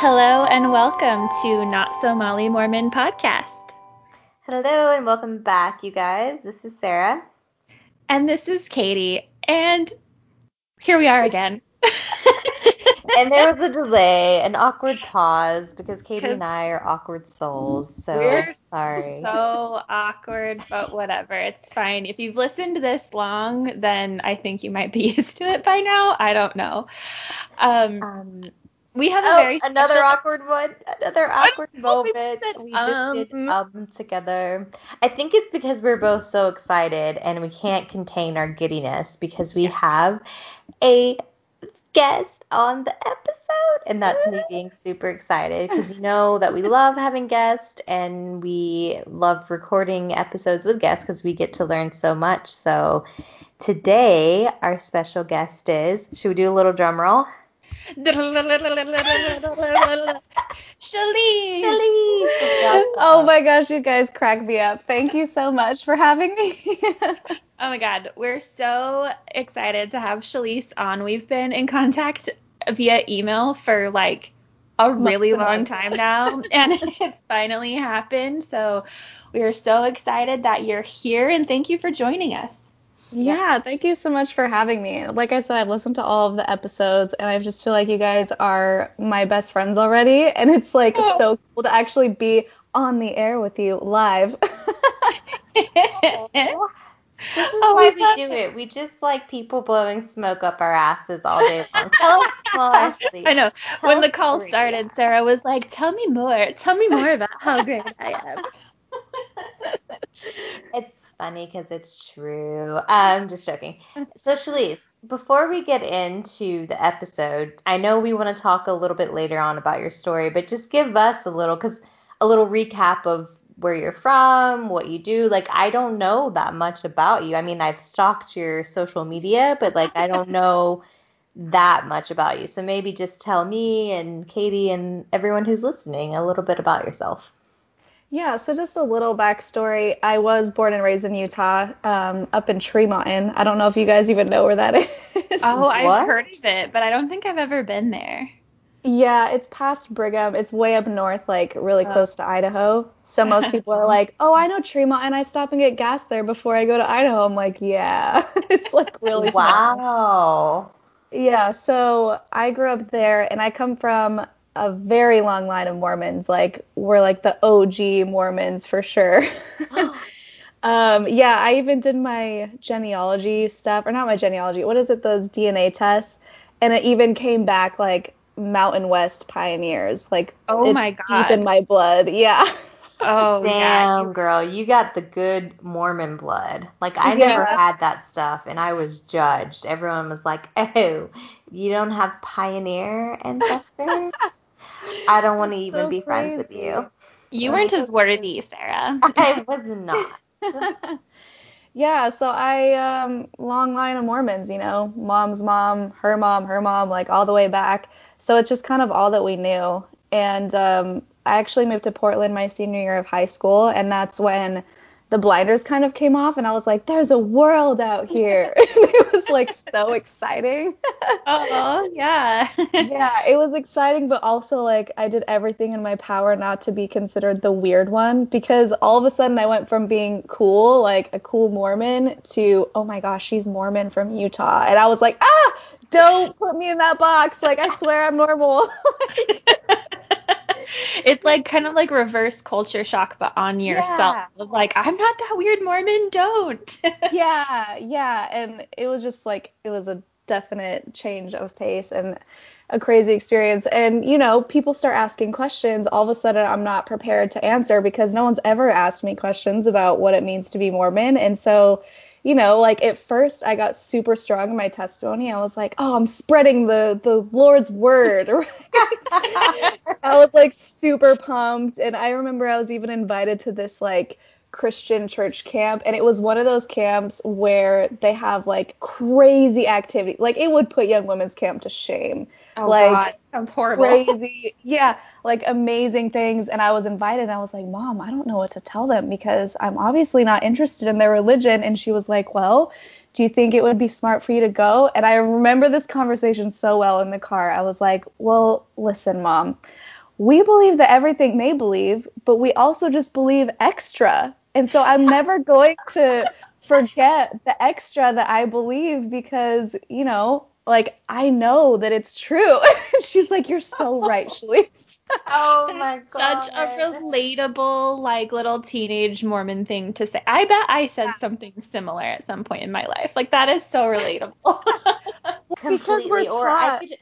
Hello and welcome to Not So Molly Mormon podcast. Hello and welcome back, you guys. This is Sarah. And this is Katie. And here we are again. and there was a delay, an awkward pause because Katie and I are awkward souls. So we're sorry. So awkward, but whatever. It's fine. If you've listened this long, then I think you might be used to it by now. I don't know. Um, Um, we have a oh, very another special- awkward one. Another awkward moment. said We just did um. um together. I think it's because we're both so excited and we can't contain our giddiness because we have a guest on the episode and that's me being super excited because you know that we love having guests and we love recording episodes with guests because we get to learn so much. So today our special guest is should we do a little drum roll? Shalise. Oh my gosh, you guys crack me up. Thank you so much for having me. Oh my God, we're so excited to have Shalise on. We've been in contact via email for like a really long months. time now, and it's finally happened. So we are so excited that you're here, and thank you for joining us. Yeah, thank you so much for having me. Like I said, I've listened to all of the episodes and I just feel like you guys are my best friends already. And it's like Oh. so cool to actually be on the air with you live. This is Oh, why we we do it. We just like people blowing smoke up our asses all day long. Oh, Tell us more, Ashley. I know. When the call started. Sarah was like, "Tell me more. Tell me more about how great I am." Funny because it's true. I'm just joking. So, Shalise, before we get into the episode, I know we want to talk a little bit later on about your story, but just give us a little, because a little recap of where you're from, what you do. Like, I don't know that much about you. I mean, I've stalked your social media, but like, I don't know that much about you. So maybe just tell me and Katie and everyone who's listening a little bit about yourself. Yeah, so just a little backstory. I was born and raised in Utah, um, up in Tremonton. I don't know if you guys even know where that is. Oh, I've What? heard of it, but I don't think I've ever been there. Yeah, it's past Brigham. It's way up north, like really Oh. close to Idaho. So most people are like, "Oh, I know Tremonton, and I stop and get gas there before I go to Idaho." I'm like, "Yeah, it's like really small." Wow. Yeah, so I grew up there, and I come from a very long line of Mormons. Like we're like the OG Mormons for sure. um, yeah, I even did my genealogy stuff, or not my genealogy. What is it? Those DNA tests, and it even came back like Mountain West pioneers. Like Oh it's my deep in my blood. Yeah. Oh yeah. Damn, girl, you got the good Mormon blood. Like I never had that stuff, and I was judged. Everyone was like, "Oh, you don't have pioneer ancestors? I don't want to even so be friends with you." You weren't as worthy, Sarah. I was not. Yeah, so I um long line of Mormons, you know, mom's mom, her mom, her mom, like all the way back. So it's just kind of all that we knew. And um I actually moved to Portland my senior year of high school, and that's when the blinders kind of came off and I was like, there's a world out here. it was like so exciting. oh yeah. yeah, it was exciting, but also like I did everything in my power not to be considered the weird one because all of a sudden I went from being cool, like a cool Mormon, to oh my gosh, she's Mormon from Utah, and I was like, ah, don't put me in that box. Like I swear I'm normal. It's like kind of like reverse culture shock, but on yourself. Yeah. Like I'm not that weird Mormon. Don't. yeah, yeah, and it was just like it was a definite change of pace and a crazy experience. And you know, people start asking questions. All of a sudden, I'm not prepared to answer because no one's ever asked me questions about what it means to be Mormon. And so, you know, like at first, I got super strong in my testimony. I was like, oh, I'm spreading the the Lord's word. I was like super pumped. And I remember I was even invited to this like Christian church camp. And it was one of those camps where they have like crazy activity. Like it would put young women's camp to shame. Oh Like, God, sounds horrible. Crazy. Yeah. Like amazing things. And I was invited and I was like, Mom, I don't know what to tell them because I'm obviously not interested in their religion. And she was like, Well, do you think it would be smart for you to go? And I remember this conversation so well in the car. I was like, Well, listen, Mom, we believe that everything they believe, but we also just believe extra. And so I'm never going to forget the extra that I believe because, you know, like I know that it's true. She's like, You're so right, Shalise. Oh my god. Such a relatable, like little teenage Mormon thing to say. I bet I said something similar at some point in my life. Like that is so relatable. completely. we're Or I taught- could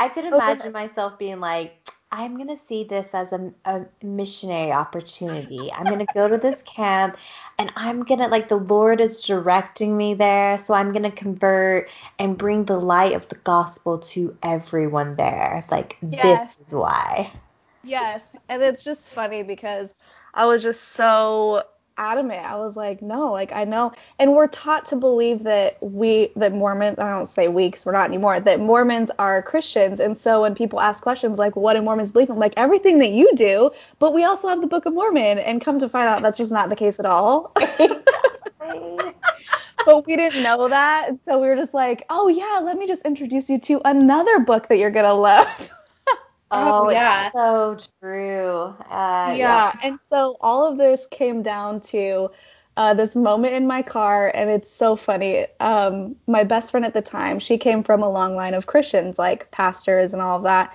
I could Oh, imagine ahead. myself being like, I'm gonna see this as a, a missionary opportunity. I'm gonna go to this camp and I'm gonna like the Lord is directing me there, so I'm gonna convert and bring the light of the gospel to everyone there. Like Yes. this is why. Yes, and it's just funny because I was just so adamant. I was like, no, like I know, and we're taught to believe that we, that Mormons, I don't say we because we're not anymore, that Mormons are Christians, and so when people ask questions like, what do Mormons believe? I'm like everything that you do, but we also have the Book of Mormon, and come to find out that's just not the case at all. but we didn't know that, so we were just like, oh yeah, let me just introduce you to another book that you're gonna love. Oh, yeah. so true. Uh, yeah. And so all of this came down to uh, this moment in my car, and it's so funny. Um, my best friend at the time, she came from a long line of Christians, like pastors and all of that.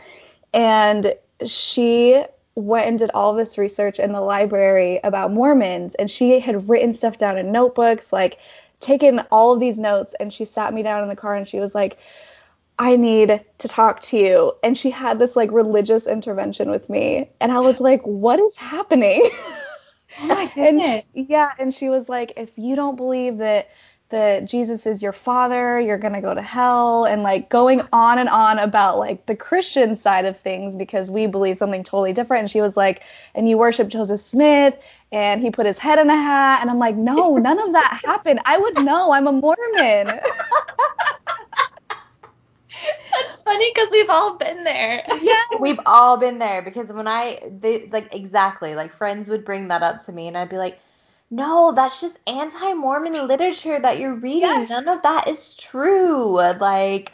And she went and did all this research in the library about Mormons, and she had written stuff down in notebooks, like taken all of these notes, and she sat me down in the car and she was like, I need to talk to you. And she had this like religious intervention with me. And I was like, what is happening? oh my and she, yeah, and she was like, if you don't believe that that Jesus is your father, you're gonna go to hell, and like going on and on about like the Christian side of things because we believe something totally different. And she was like, and you worship Joseph Smith, and he put his head in a hat, and I'm like, no, none of that happened. I would know. I'm a Mormon. That's funny because we've all been there. yeah. We've all been there because when I they like exactly like friends would bring that up to me and I'd be like, "No, that's just anti-Mormon literature that you're reading. Yes. None of that is true." Like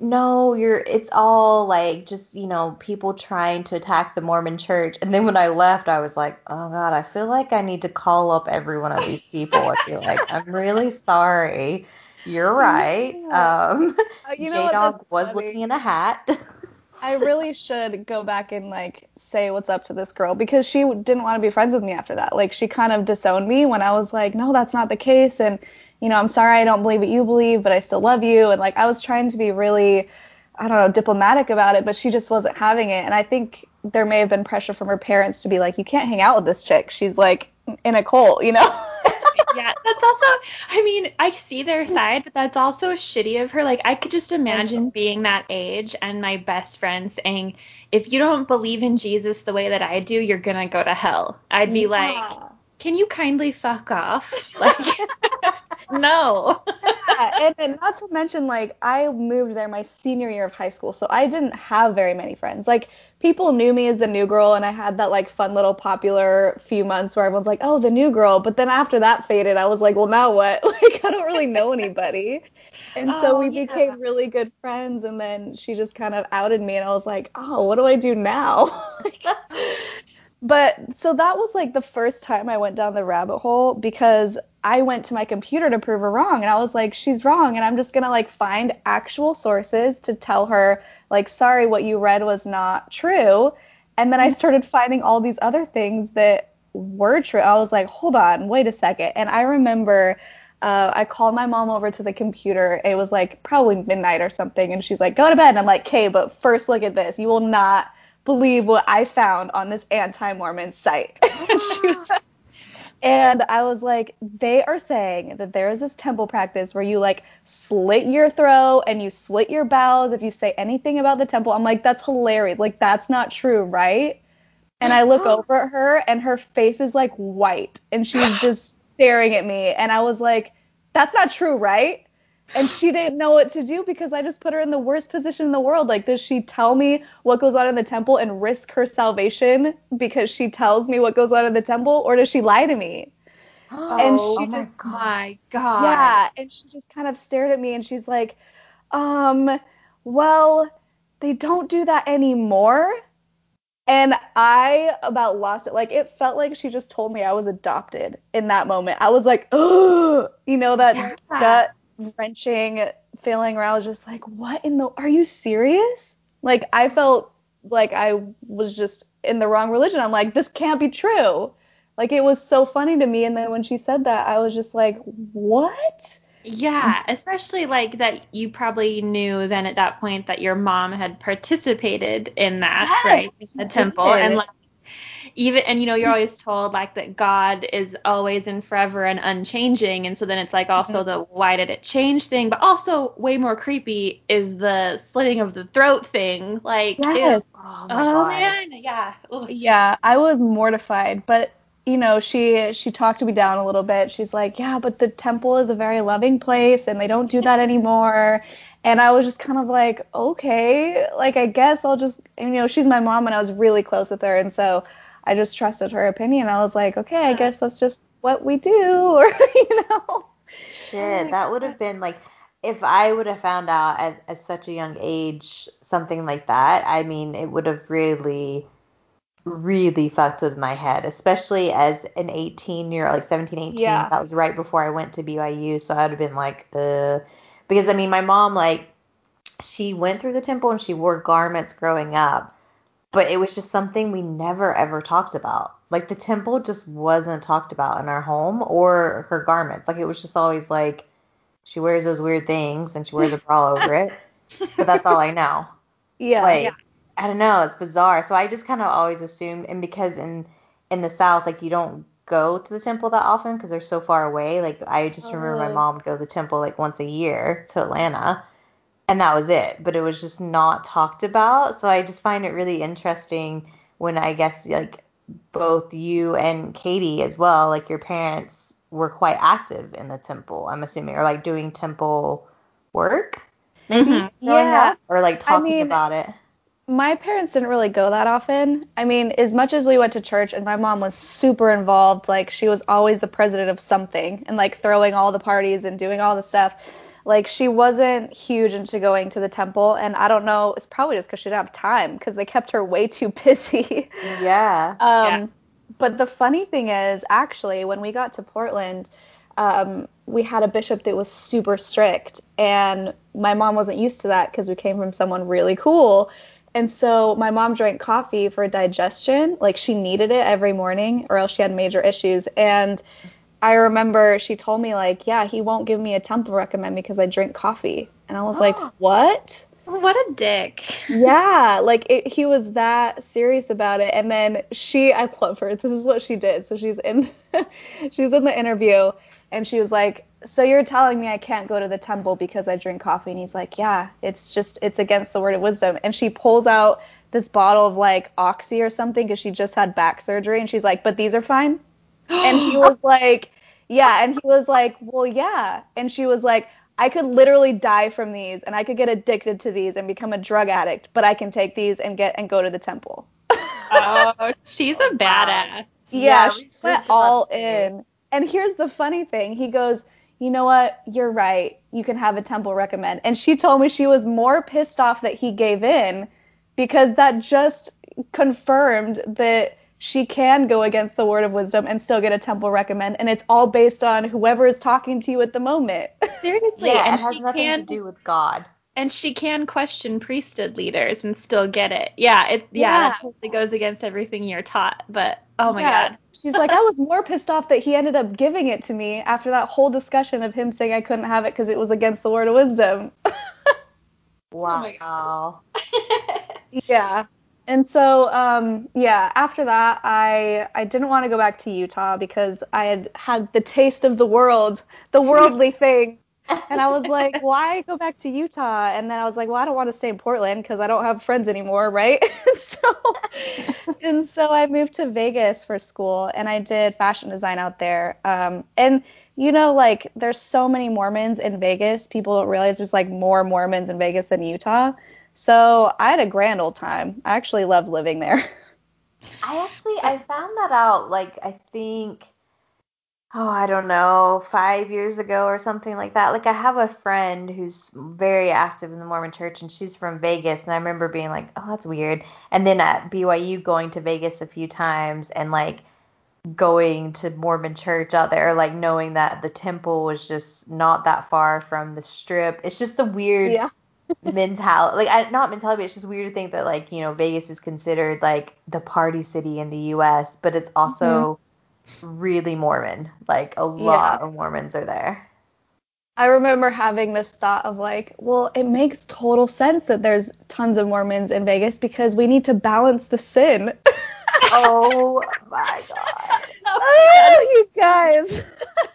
no, you're it's all like just, you know, people trying to attack the Mormon church. And then when I left, I was like, "Oh god, I feel like I need to call up every one of these people and be like, "I'm really sorry. You're right." Yeah. Um Uh, you? J-Dog was funny. looking in a hat. I really should go back and like say what's up to this girl because she didn't want to be friends with me after that. Like she kind of disowned me when I was like, no, that's not the case, and you know, I'm sorry, I don't believe what you believe, but I still love you, and like I was trying to be really, I don't know, diplomatic about it, but she just wasn't having it, and I think there may have been pressure from her parents to be like, you can't hang out with this chick, she's like in a cult, you know. yeah, that's also, I mean, I see their side, but that's also shitty of her. Like, I could just imagine being that age and my best friend saying, if you don't believe in Jesus the way that I do, you're going to go to hell. I'd be like, can you kindly fuck off? Like, no. yeah, and, and not to mention like I moved there my senior year of high school, so I didn't have very many friends. Like people knew me as the new girl, and I had that like fun little popular few months where everyone's like, "Oh, the new girl," but then after that faded, I was like, "Well, now what?" Like I don't really know anybody. And so Oh, we yeah. became really good friends, and then she just kind of outed me, and I was like, "Oh, what do I do now?" Like, but so that was like the first time I went down the rabbit hole because I went to my computer to prove her wrong and I was like, she's wrong and I'm just going to like find actual sources to tell her like, sorry, what you read was not true. And then I started finding all these other things that were true. I was like, hold on, wait a second. And I remember uh, I called my mom over to the computer. It was like probably midnight or something. And she's like, go to bed. And I'm like, okay, but first look at this. You will not believe what I found on this anti-Mormon site. and she was and I was like, they are saying that there is this temple practice where you like slit your throat and you slit your bowels if you say anything about the temple. I'm like, that's hilarious. Like, that's not true, right? And I look over at her and her face is like white and she's just staring at me. And I was like, that's not true, right? And she didn't know what to do because I just put her in the worst position in the world. Like, does she tell me what goes on in the temple and risk her salvation because she tells me what goes on in the temple, or does she lie to me? And oh, she my just- god. My God. Yeah, and she just kind of stared at me and she's like, um, well, they don't do that anymore. And I about lost it. Like it felt like she just told me I was adopted in that moment. I was like, oh, you know that Yeah. gut wrenching feeling where I was just like, what in the? Are you serious? Like I felt like I was just in the wrong religion. I'm like, this can't be true. Like it was so funny to me. And then when she said that, I was just like, what? Yeah, especially like that you probably knew then at that point that your mom had participated in that, Yes, right? In the temple. did. And like even and you know, you're always told like that God is always and forever and unchanging. And so then it's like also Mm-hmm. the why did it change thing, but also way more creepy is the slitting of the throat thing. Like Yes. ew. Oh oh, god. man, yeah. Ugh. Yeah, I was mortified, but you know, she she talked me down a little bit. She's like, "Yeah, but the temple is a very loving place and they don't do that anymore." And I was just kind of like, "Okay, like I guess I'll just you know, she's my mom and I was really close with her and so I just trusted her opinion. I was like, "Okay, I guess that's just what we do." Or you know. Shit, that would have been like if I would have found out at, at such a young age something like that. I mean, it would have really, really fucked with my head, especially as an 18 year, like 17, 18. Yeah. That was right before I went to BYU, so I'd have been like, uh, because I mean, my mom like she went through the temple and she wore garments growing up, but it was just something we never ever talked about. Like the temple just wasn't talked about in our home or her garments. Like it was just always like she wears those weird things and she wears a bra over it, but that's all I know. Yeah. like yeah. I don't know, it's bizarre. So I just kind of always assumed, and because in in the South, like you don't go to the temple that often because they're so far away. Like I just remember my Oh. mom would go to the temple like once a year to Atlanta, and that was it. But it was just not talked about. So I just find it really interesting when I guess like both you and Katie as well, like your parents were quite active in the temple. I'm assuming, or like doing temple work maybe Mhm. growing Yeah. up, or like talking mean, about it. my parents didn't really go that often. I mean, as much as we went to church and my mom was super involved, like she was always the president of something and like throwing all the parties and doing all the stuff. Like she wasn't huge into going to the temple and I don't know, it's probably just cuz she didn't have time cuz they kept her way too busy. Yeah. Um, Yeah. But the funny thing is, actually, when we got to Portland, um, we had a bishop that was super strict, and my mom wasn't used to that because we came from someone really cool. And so my mom drank coffee for digestion, like she needed it every morning, or else she had major issues. And I remember she told me like, yeah, he won't give me a temple recommend because I drink coffee. And I was like, what? What a dick. yeah, like it, he was that serious about it. And then she, I love her. This is what she did. So she's in, she's in the interview, and she was like, "So you're telling me I can't go to the temple because I drink coffee?" And he's like, "Yeah, it's just it's against the word of wisdom." And she pulls out this bottle of like oxy or something because she just had back surgery, and she's like, "But these are fine." And he was like, "Yeah," and he was like, "Well, yeah," and she was like. I could literally die from these and I could get addicted to these and become a drug addict, but I can take these and get and go to the temple. oh, she's a badass. yeah, I she went all to say. in. And here's the funny thing. He goes, "You know what? You're right. You can have a temple recommend." And she told me she was more pissed off that he gave in because that just confirmed that she can go against the word of wisdom and still get a temple recommend and it's all based on whoever is talking to you at the moment. Seriously, Yeah, and it has she nothing can to do with God. and she can question priesthood leaders and still get it. Yeah, it yeah, Yeah. that totally goes against everything you're taught. But oh my Yeah. god. She's like, I was more pissed off that he ended up giving it to me after that whole discussion of him saying I couldn't have it because it was against the word of wisdom. Wow. Oh my God. yeah. And so, um, yeah, after that, I I didn't want to go back to Utah because I had had the taste of the world, the worldly thing, and I was like, why go back to Utah? And then I was like, well, I don't want to stay in Portland because I don't have friends anymore, right? so, and so I moved to Vegas for school, and I did fashion design out there. Um, and you know, like there's so many Mormons in Vegas. People don't realize there's like more Mormons in Vegas than Utah. So I had a grand old time. I actually loved living there. I actually I found that out like I think oh, I don't know, five years ago or something like that. Like I have a friend who's very active in the Mormon church and she's from Vegas and I remember being like, Oh, that's weird. And then at BYU going to Vegas a few times and like going to Mormon church out there, like knowing that the temple was just not that far from the strip. It's just a weird Yeah. Mentality. Like I, not mentality, but it's just weird to think that like, you know, Vegas is considered like the party city in the US, but it's also mm-hmm. really Mormon. Like a lot of Mormons are there. I remember having this thought of like, well, it makes total sense that there's tons of Mormons in Vegas because we need to balance the sin. Oh my god. oh, you guys.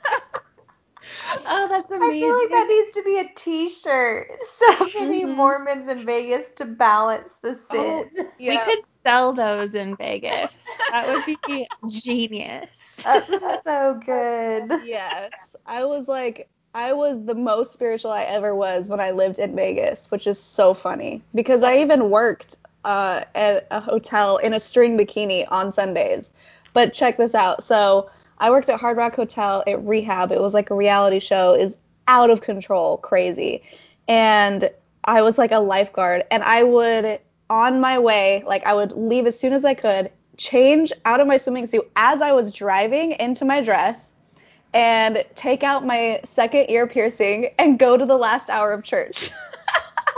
Oh, that's amazing. I feel like that needs to be a t-shirt. So many Mhm. Mormons in Vegas to balance the Oh, sin. We could sell those in Vegas. That would be genius. That's so good. yes. I was like, I was the most spiritual I ever was when I lived in Vegas, which is so funny because I even worked uh, at a hotel in a string bikini on Sundays. But check this out. So I worked at Hard Rock Hotel at Rehab. It was like a reality show. is out of control, crazy. And I was like a lifeguard, and I would on my way, like I would leave as soon as I could, change out of my swimming suit as I was driving into my dress, and take out my second ear piercing and go to the last hour of church.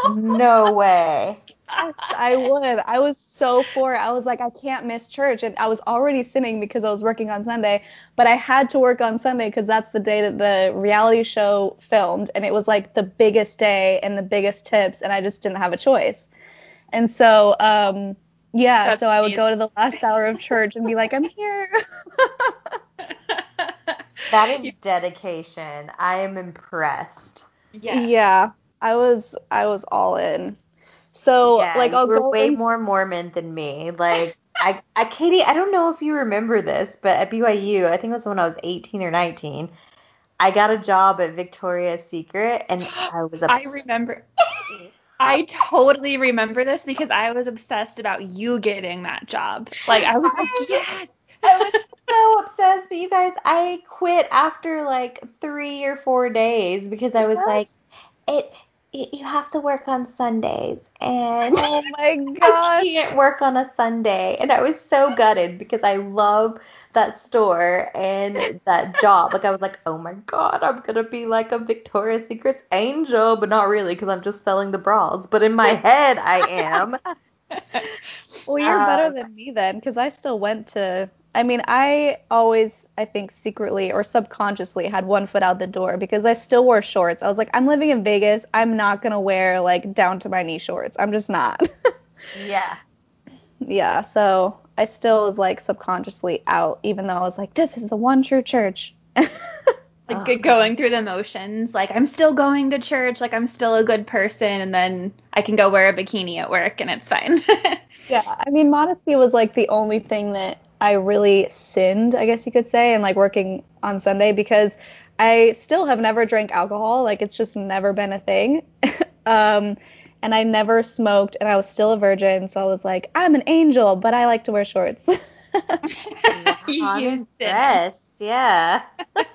No way. I would. I was so for it. I was like, I can't miss church. And I was already sinning because I was working on Sunday, but I had to work on Sunday because that's the day that the reality show filmed. And it was like the biggest day and the biggest tips. And I just didn't have a choice. And so, um, yeah, That's so I would amazing. go to the last hour of church and be like, I'm here. That is dedication. I am impressed. yeah. Yeah, I was, I was all in. So, yeah, like, I'll go way into- more Mormon than me. Like, I, I, Katie, I don't know if you remember this, but at BYU, I think it was when I was 18 or 19, I got a job at Victoria's Secret, and I was I remember. I totally remember this because I was obsessed about you getting that job. Like I was like, yes. I was so obsessed, but you guys, I quit after like three or four days because I was like, it, you have to work on Sundays, and Oh my I gosh. can't work on a Sunday. And I was so gutted because I love that store and that job. Like I was like, oh my god, I'm gonna be like a Victoria's Secret's angel, but not really because I'm just selling the bras. But in my head, I am. Well, you're better Um, than me then, because I still went to. I mean, I always, I think, secretly or subconsciously had one foot out the door because I still wore shorts. I was like, I'm living in Vegas. I'm not gonna wear like down to my knee shorts. I'm just not. Yeah. yeah. So I still was like subconsciously out, even though I was like, this is the one true church. Like going through the motions. Like I'm still going to church. Like I'm still a good person, and then I can go wear a bikini at work, and it's fine. Yeah, I mean, modesty was like the only thing that I really sinned, I guess you could say, and like working on Sunday because I still have never drank alcohol. Like it's just never been a thing. um, and I never smoked, and I was still a virgin, so I was like, I'm an angel, but I like to wear shorts. You I'm Yeah.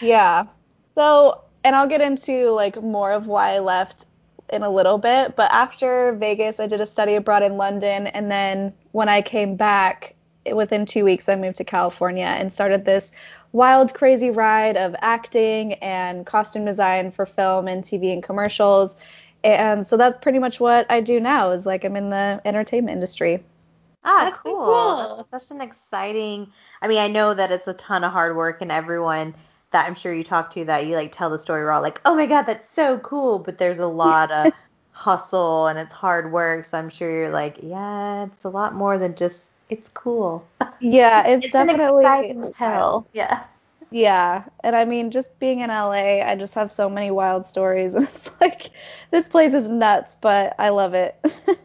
Yeah. So, and I'll get into like more of why I left in a little bit, but after Vegas, I did a study abroad in London, and then when I came back, within two weeks, I moved to California and started this wild, crazy ride of acting and costume design for film and TV and commercials. And so that's pretty much what I do now. Is like I'm in the entertainment industry. Ah, That's cool. cool. That's such an exciting. I mean, I know that it's a ton of hard work, and everyone that I'm sure you talk to that you like tell the story, we're all like, oh my god, that's so cool. But there's a lot of hustle and it's hard work, so I'm sure you're like, yeah, it's a lot more than just it's cool. Yeah, it's, It's definitely an exciting wild. tell. Yeah. Yeah, and I mean, just being in LA, I just have so many wild stories, and it's like this place is nuts, but I love it.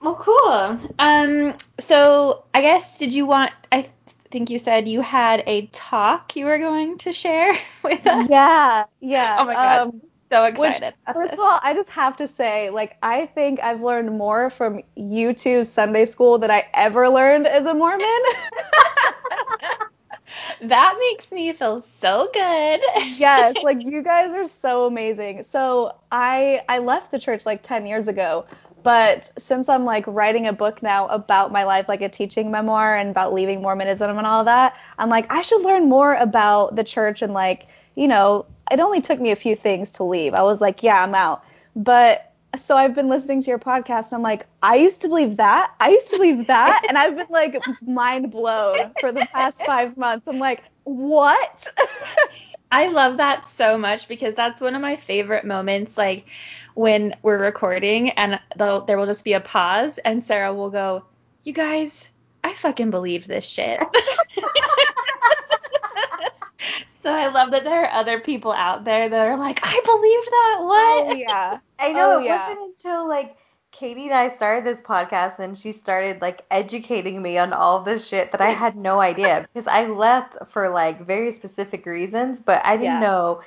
Well, cool. Um, so I guess did you want? I think you said you had a talk you were going to share with us. yeah, yeah. Oh my God. Um, So excited. about first of all, I just have to say, like, I think I've learned more from you two Sunday school than I ever learned as a Mormon. that makes me feel so good. yes, like you guys are so amazing. So I I left the church like 10 years ago, but since I'm like writing a book now about my life, like a teaching memoir and about leaving Mormonism and all that, I'm like I should learn more about the church and like, you know, it only took me a few things to leave. I was like, yeah, I'm out. But so I've been listening to your podcast. And I'm like, I used to believe that. I used to believe that. And I've been like mind blown for the past five months. I'm like, what? I love that so much because that's one of my favorite moments. Like when we're recording and there will just be a pause and Sarah will go, You guys, I fucking believe this shit. So I love that there are other people out there that are like, I believe that. What? Oh, yeah. I know oh, it yeah. wasn't until like Katie and I started this podcast and she started like educating me on all this shit that I had no idea because I left for like very specific reasons, but I didn't Yeah. know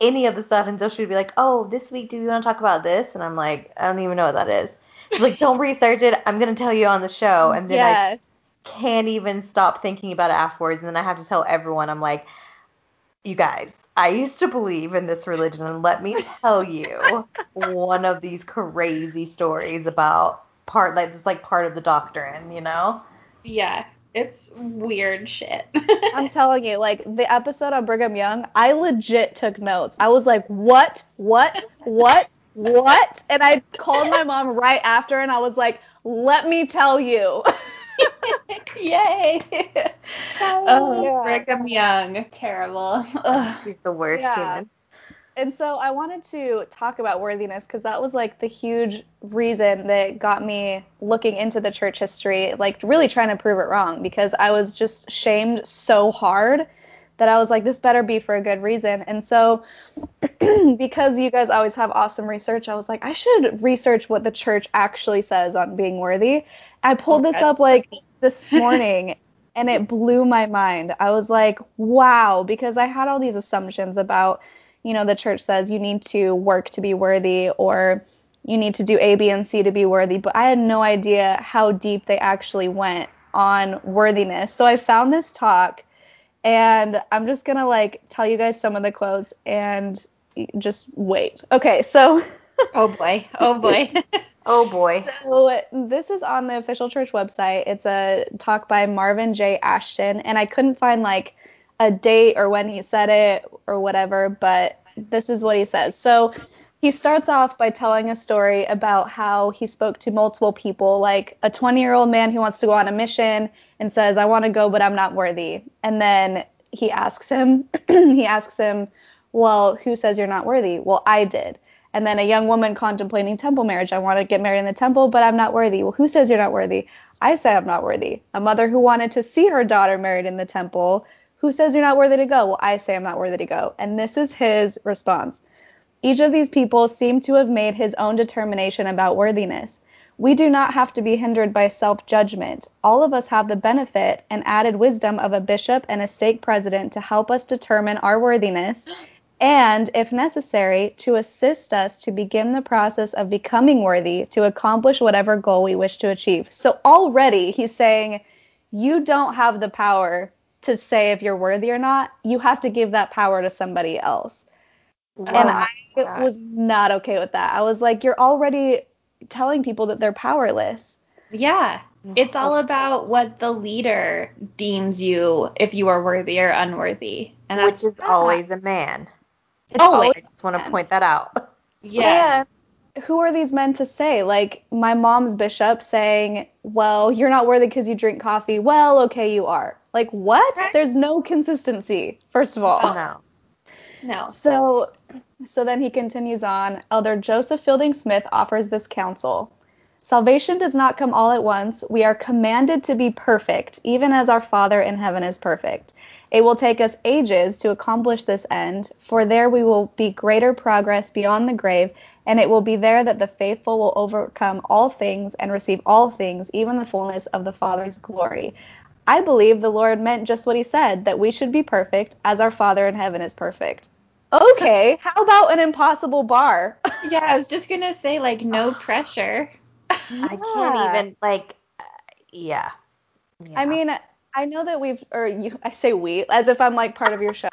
any of the stuff until she'd be like, "Oh, this week do you want to talk about this?" And I'm like, "I don't even know what that is." She's like, "Don't research it. I'm gonna tell you on the show." And then I can't even stop thinking about it afterwards. And then I have to tell everyone, I'm like, you guys, I used to believe in this religion, and let me tell you one of these crazy stories about part like this like part of the doctrine, you know? Yeah, it's weird shit. I'm telling you, like the episode on Brigham Young, I legit took notes. I was like, what, what, what, what? And I called my mom right after and I was like, let me tell you. Yay. Oh, Yeah. Brigham Young, terrible. Ugh. She's the worst Yeah. human. And so I wanted to talk about worthiness because that was like the huge reason that got me looking into the church history, like really trying to prove it wrong because I was just shamed so hard that I was like, this better be for a good reason. And so because you guys always have awesome research, I was like, I should research what the church actually says on being worthy. I pulled Oh, this up like this morning and it blew my mind. I was like, wow, because I had all these assumptions about, you know, the church says you need to work to be worthy or you need to do A, B, and C to be worthy, but I had no idea how deep they actually went on worthiness. So I found this talk and I'm just going to like tell you guys some of the quotes and just wait. Okay, so Oh boy. Oh boy. Oh boy. So this is on the official church website. It's a talk by Marvin J. Ashton, and I couldn't find like a date or when he said it or whatever, but this is what he says. So he starts off by telling a story about how he spoke to multiple people, like a 20 year old man who wants to go on a mission and says, I want to go, but I'm not worthy. And then he asks him, he asks him, Well, who says you're not worthy? Well, I did. And then a young woman contemplating temple marriage. I want to get married in the temple, but I'm not worthy. Well, who says you're not worthy? I say I'm not worthy. A mother who wanted to see her daughter married in the temple. Who says you're not worthy to go? Well, I say I'm not worthy to go. And this is his response. Each of these people seem to have made his own determination about worthiness. We do not have to be hindered by self judgment. All of us have the benefit and added wisdom of a bishop and a stake president to help us determine our worthiness and, if necessary, to assist us to begin the process of becoming worthy to accomplish whatever goal we wish to achieve. So, already he's saying you don't have the power to say if you're worthy or not. You have to give that power to somebody else. And Oh I my God. was not okay with that. I was like, you're already telling people that they're powerless. yeah. It's all about what the leader deems you if you are worthy or unworthy. And Which is always a man. It's oh, Always. I just want to point that out. yeah. And who are these men to say? Like my mom's bishop saying, "Well, you're not worthy because you drink coffee." Well, okay, you are. Like what? Right. There's no consistency. First of all. Oh no. No. So, so then he continues on. Elder Joseph Fielding Smith offers this counsel. Salvation does not come all at once. We are commanded to be perfect, even as our Father in heaven is perfect. It will take us ages to accomplish this end, for there we will be greater progress beyond the grave, and it will be there that the faithful will overcome all things and receive all things, even the fullness of the Father's glory. I believe the Lord meant just what he said, that we should be perfect as our Father in heaven is perfect. Okay, how about an impossible bar? Yeah, I was just gonna say like no pressure. I can't even like. Uh, yeah. yeah. I mean, I know that we've, or you, I say we, as if I'm like part of your show.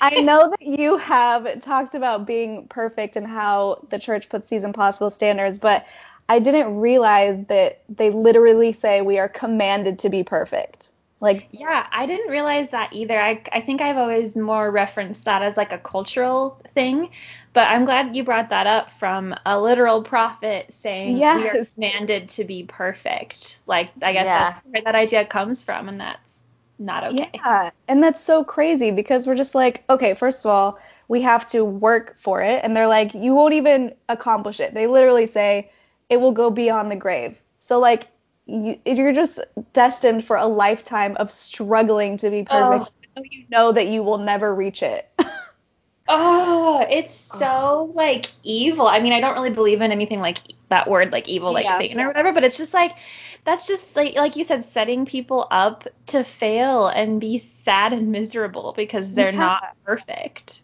I know that you have talked about being perfect and how the church puts these impossible standards, but I didn't realize that they literally say we are commanded to be perfect. Like, yeah, I didn't realize that either. I, I think I've always more referenced that as like a cultural thing, but I'm glad you brought that up from a literal prophet saying Yes. we are commanded to be perfect. Like, I guess Yeah. that's where that idea comes from, and that's not okay. Yeah, and that's so crazy because we're just like, okay, first of all, we have to work for it, and they're like, you won't even accomplish it. They literally say it will go beyond the grave. So like, you're just destined for a lifetime of struggling to be oh. perfect. even though You know that you will never reach it. Oh, it's ah. so like evil. I mean, I don't really believe in anything like that word, like evil, like Yeah. Satan or whatever, but it's just like that's just like like you said, setting people up to fail and be sad and miserable because they're Yeah. not perfect.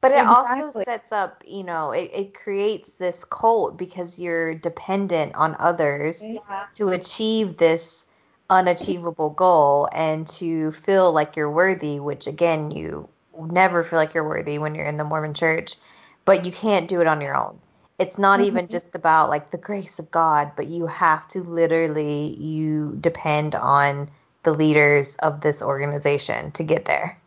But it also sets up, you know, it, it creates this cult because you're dependent on others Yeah. to achieve this unachievable goal and to feel like you're worthy, which again, you never feel like you're worthy when you're in the Mormon church, but you can't do it on your own. It's not even Mhm. just about like the grace of God, but you have to literally you depend on the leaders of this organization to get there.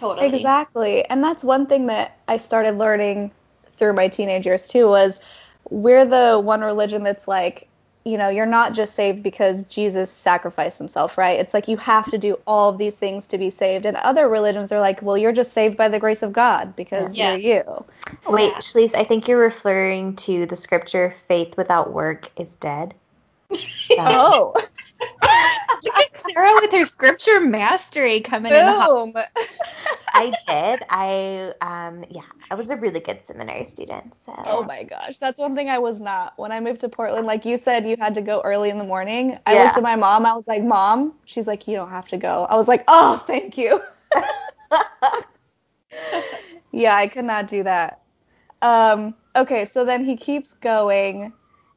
Totally. Exactly. And that's one thing that I started learning through my teenage years too was we're the one religion that's like, you know, you're not just saved because Jesus sacrificed himself, right? It's like you have to do all of these things to be saved. And other religions are like, well, you're just saved by the grace of God because Yeah. you're you. Wait, Yeah. Shalise, I think you're referring to the scripture faith without work is dead. Oh, Look at Sarah with her scripture mastery coming in hot. boom. I did. I um yeah, I was a really good seminary student. So Oh my gosh, that's one thing I was not. When I moved to Portland, like you said, you had to go early in the morning. I Yeah. looked at my mom. I was like, "Mom," she's like, "You don't have to go." I was like, "Oh, thank you." yeah, I could not do that. Um, okay, so then he keeps going.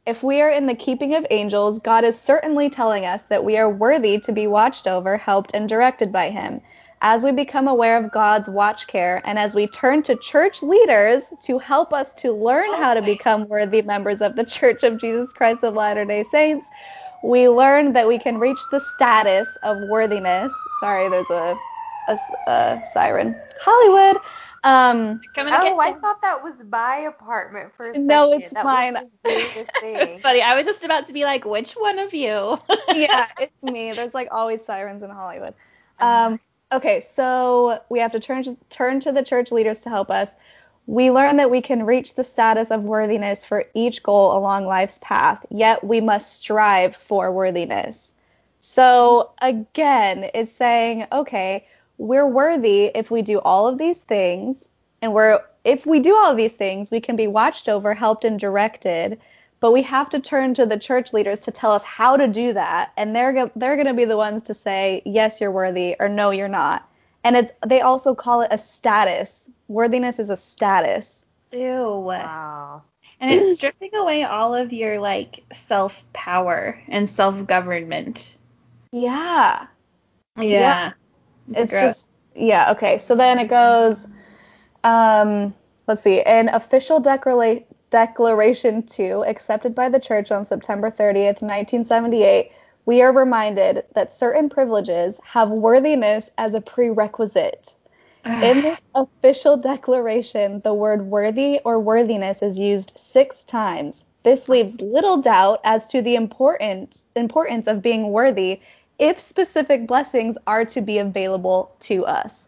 If we are in the keeping of angels, God is certainly telling us that we are worthy to be watched over, helped, and directed by Him. As we become aware of God's watch care, and as we turn to church leaders to help us to learn how to become worthy members of the Church of Jesus Christ of Latter day Saints, we learn that we can reach the status of worthiness. Sorry, there's a siren. Hollywood. Um, Coming to Oh, get I you. thought that was my apartment for a second. No, it's that mine. Was the weirdest It's funny. I was just about to be like, which one of you? yeah, it's me. There's like always sirens in Hollywood. Um, okay, so we have to turn to, turn to the church leaders to help us. We learn that we can reach the status of worthiness for each goal along life's path, yet we must strive for worthiness. So again, it's saying, okay, we're worthy if we do all of these things, and we're if we do all of these things, we can be watched over, helped, and directed but we have to turn to the church leaders to tell us how to do that and they're go- they're going to be the ones to say yes you're worthy or no you're not and it's they also call it a status worthiness is a status Ew. Wow. And it's stripping away all of your like self power and self government. yeah Yeah. It's gross. just yeah okay so then it goes um let's see an official declara- declaration 2 accepted by the church on september 30th 1978 we are reminded that certain privileges have worthiness as a prerequisite In this official declaration, the word worthy or worthiness is used six times. This leaves little doubt as to the importance importance of being worthy if specific blessings are to be available to us.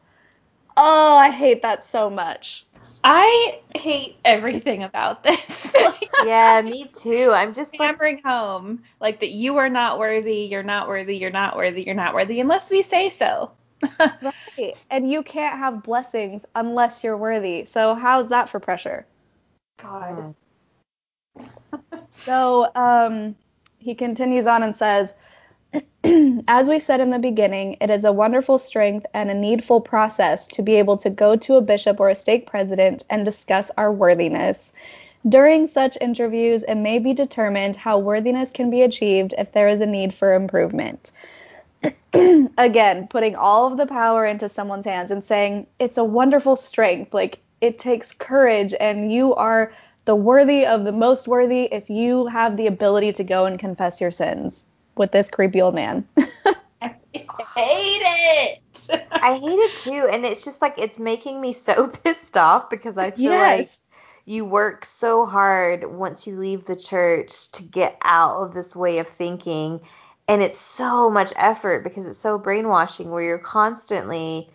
Oh, I hate that so much. I hate everything about this. like, Yeah, me too. I'm just like hammering home like that you are not worthy, you're not worthy, you're not worthy, you're not worthy unless we say so. Right. And you can't have blessings unless you're worthy. So how's that for pressure? God. So um, he continues on and says, As we said in the beginning, it is a wonderful strength and a needful process to be able to go to a bishop or a stake president and discuss our worthiness. During such interviews, it may be determined how worthiness can be achieved if there is a need for improvement. again, putting all of the power into someone's hands and saying it's a wonderful strength. Like it takes courage and you are the worthy of the most worthy if you have the ability to go and confess your sins with this creepy old man. I hate it. I hate it too, and it's just like it's making me so pissed off because I feel yes. like you work so hard once you leave the church to get out of this way of thinking and it's so much effort because it's so brainwashing where you're constantly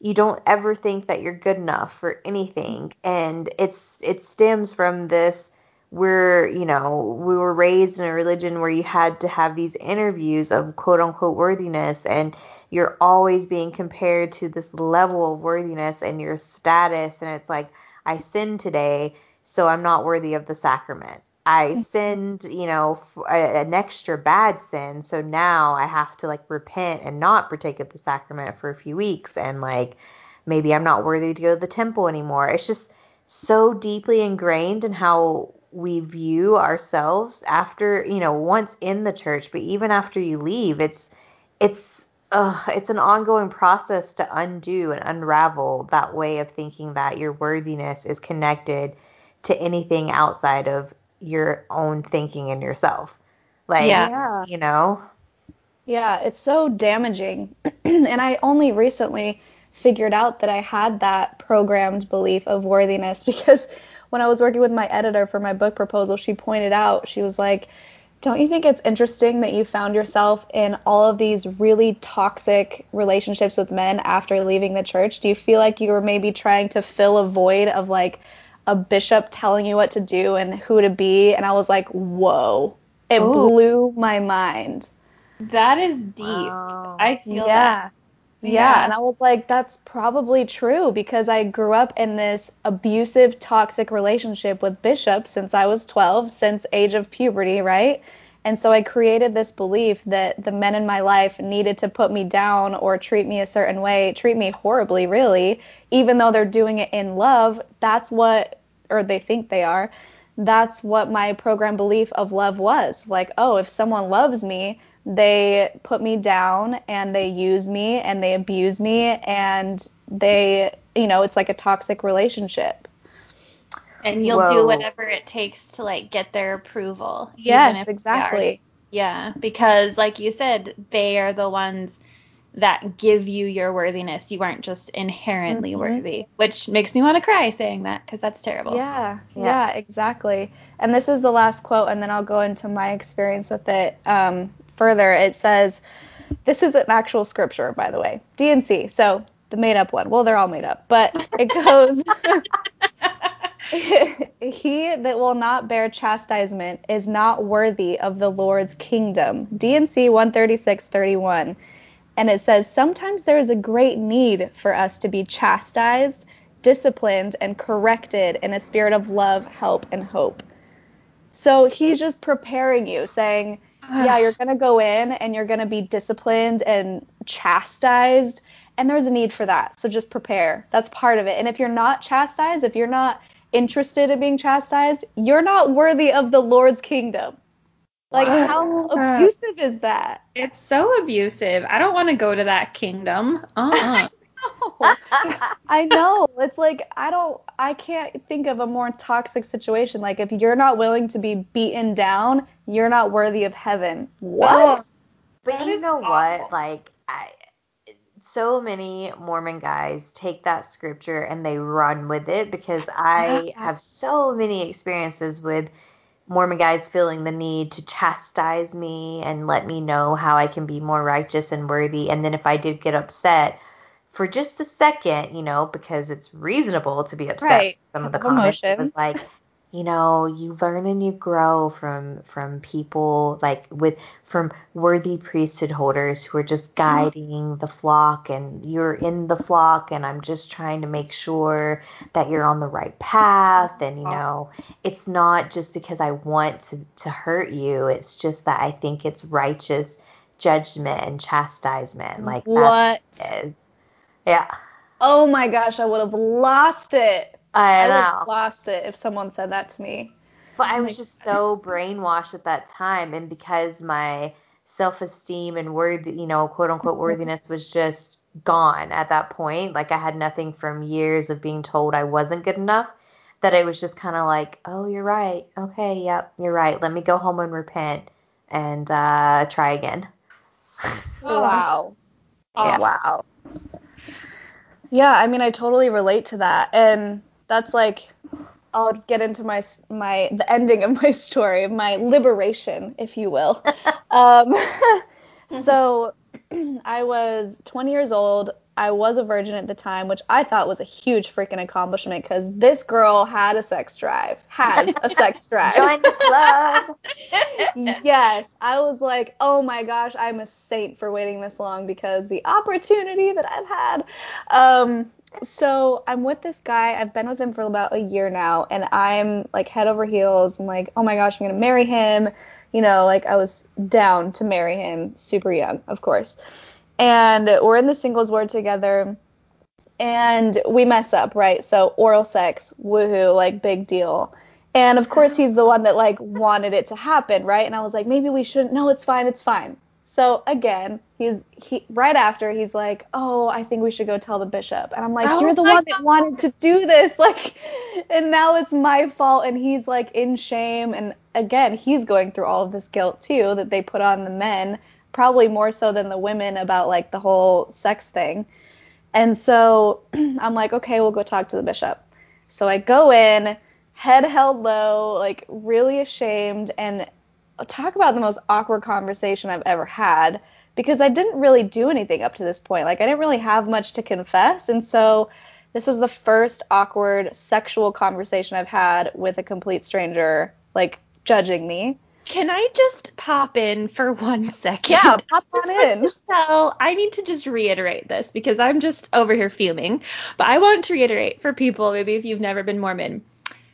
you don't ever think that you're good enough for anything and it's it stems from this we're you know we were raised in a religion where you had to have these interviews of quote unquote worthiness and you're always being compared to this level of worthiness and your status and it's like I sinned today so I'm not worthy of the sacrament I mm-hmm. sinned, you know, an extra bad sin, so now I have to like repent and not partake of the sacrament for a few weeks, and like maybe I'm not worthy to go to the temple anymore. It's just so deeply ingrained in how we view ourselves after, you know, once in the church, but even after you leave, it's it's uh, it's an ongoing process to undo and unravel that way of thinking that your worthiness is connected to anything outside of your own thinking in yourself. Like, yeah. you know? Yeah, it's so damaging. and I only recently figured out that I had that programmed belief of worthiness because when I was working with my editor for my book proposal, she pointed out, she was like, don't you think it's interesting that you found yourself in all of these really toxic relationships with men after leaving the church? Do you feel like you were maybe trying to fill a void of like a bishop telling you what to do and who to be and I was like, "Whoa." It Ooh. blew my mind. That is deep. Wow. I feel yeah. that. Yeah. yeah, and I was like, that's probably true because I grew up in this abusive, toxic relationship with bishops since I was 12, since age of puberty, right? And so I created this belief that the men in my life needed to put me down or treat me a certain way, treat me horribly, really, even though they're doing it in love. That's what, or they think they are. That's what my program belief of love was. Like, oh, if someone loves me, they put me down and they use me and they abuse me and they, you know, it's like a toxic relationship and you'll Whoa. do whatever it takes to like get their approval. Yes, exactly. yeah, because like you said, they are the ones that give you your worthiness. You aren't just inherently mm-hmm. worthy, which makes me want to cry saying that because that's terrible. Yeah, yeah, yeah, exactly. And this is the last quote, and then I'll go into my experience with it um, further. It says, this is an actual scripture, by the way, D&C. So the made up one. Well, they're all made up, but it goes. he that will not bear chastisement is not worthy of the Lord's kingdom. D&C 136:31. And it says sometimes there is a great need for us to be chastised, disciplined and corrected in a spirit of love, help and hope. So he's just preparing you saying, yeah, you're going to go in and you're going to be disciplined and chastised and there's a need for that. So just prepare. That's part of it. And if you're not chastised, if you're not interested in being chastised, you're not worthy of the Lord's kingdom. Like, how abusive is that? It's so abusive. I don't want to go to that kingdom. Uh-uh. I know. It's like I don't I can't think of a more toxic situation. Like if you're not willing to be beaten down, you're not worthy of heaven. What? But you know awful. what? Like I so many Mormon guys take that scripture and they run with it because I have so many experiences with Mormon guys feeling the need to chastise me and let me know how I can be more righteous and worthy. And then if I did get upset for just a second, you know, because it's reasonable to be upset right. some of the comments, was like, you know you learn and you grow from from people like with from worthy priesthood holders who are just mm-hmm. guiding the flock and you're in the flock and I'm just trying to make sure that you're on the right path and you know it's not just because I want to to hurt you it's just that I think it's righteous judgment and chastisement like what is yeah oh my gosh I would have lost it I, I would have lost it if someone said that to me. But I was just so brainwashed at that time, and because my self-esteem and worthy, you know, quote unquote worthiness was just gone at that point. Like I had nothing from years of being told I wasn't good enough that it was just kind of like, oh, you're right. Okay, yep, you're right. Let me go home and repent and uh, try again. Oh, Wow. Yeah. Wow. Yeah, I mean, I totally relate to that, and that's like, I'll get into my my the ending of my story, my liberation, if you will. um, so, I was 20 years old. I was a virgin at the time, which I thought was a huge freaking accomplishment because this girl had a sex drive, has a sex drive. Join the club. yes, I was like, oh my gosh, I'm a saint for waiting this long because the opportunity that I've had. Um, so I'm with this guy. I've been with him for about a year now, and I'm like head over heels. I'm like, oh my gosh, I'm gonna marry him. You know, like I was down to marry him, super young, of course and we're in the singles ward together and we mess up, right? So oral sex, woohoo, like big deal. And of course he's the one that like wanted it to happen, right? And I was like, maybe we shouldn't. No, it's fine, it's fine. So again, he's he right after he's like, "Oh, I think we should go tell the bishop." And I'm like, oh "You're the one God. that wanted to do this." Like and now it's my fault and he's like in shame and again, he's going through all of this guilt too that they put on the men probably more so than the women about like the whole sex thing. And so I'm like, okay, we'll go talk to the bishop. So I go in, head held low, like really ashamed, and talk about the most awkward conversation I've ever had because I didn't really do anything up to this point. Like I didn't really have much to confess. And so this was the first awkward sexual conversation I've had with a complete stranger, like judging me. Can I just pop in for one second? Yeah, pop on in. Tell, I need to just reiterate this because I'm just over here fuming. But I want to reiterate for people, maybe if you've never been Mormon.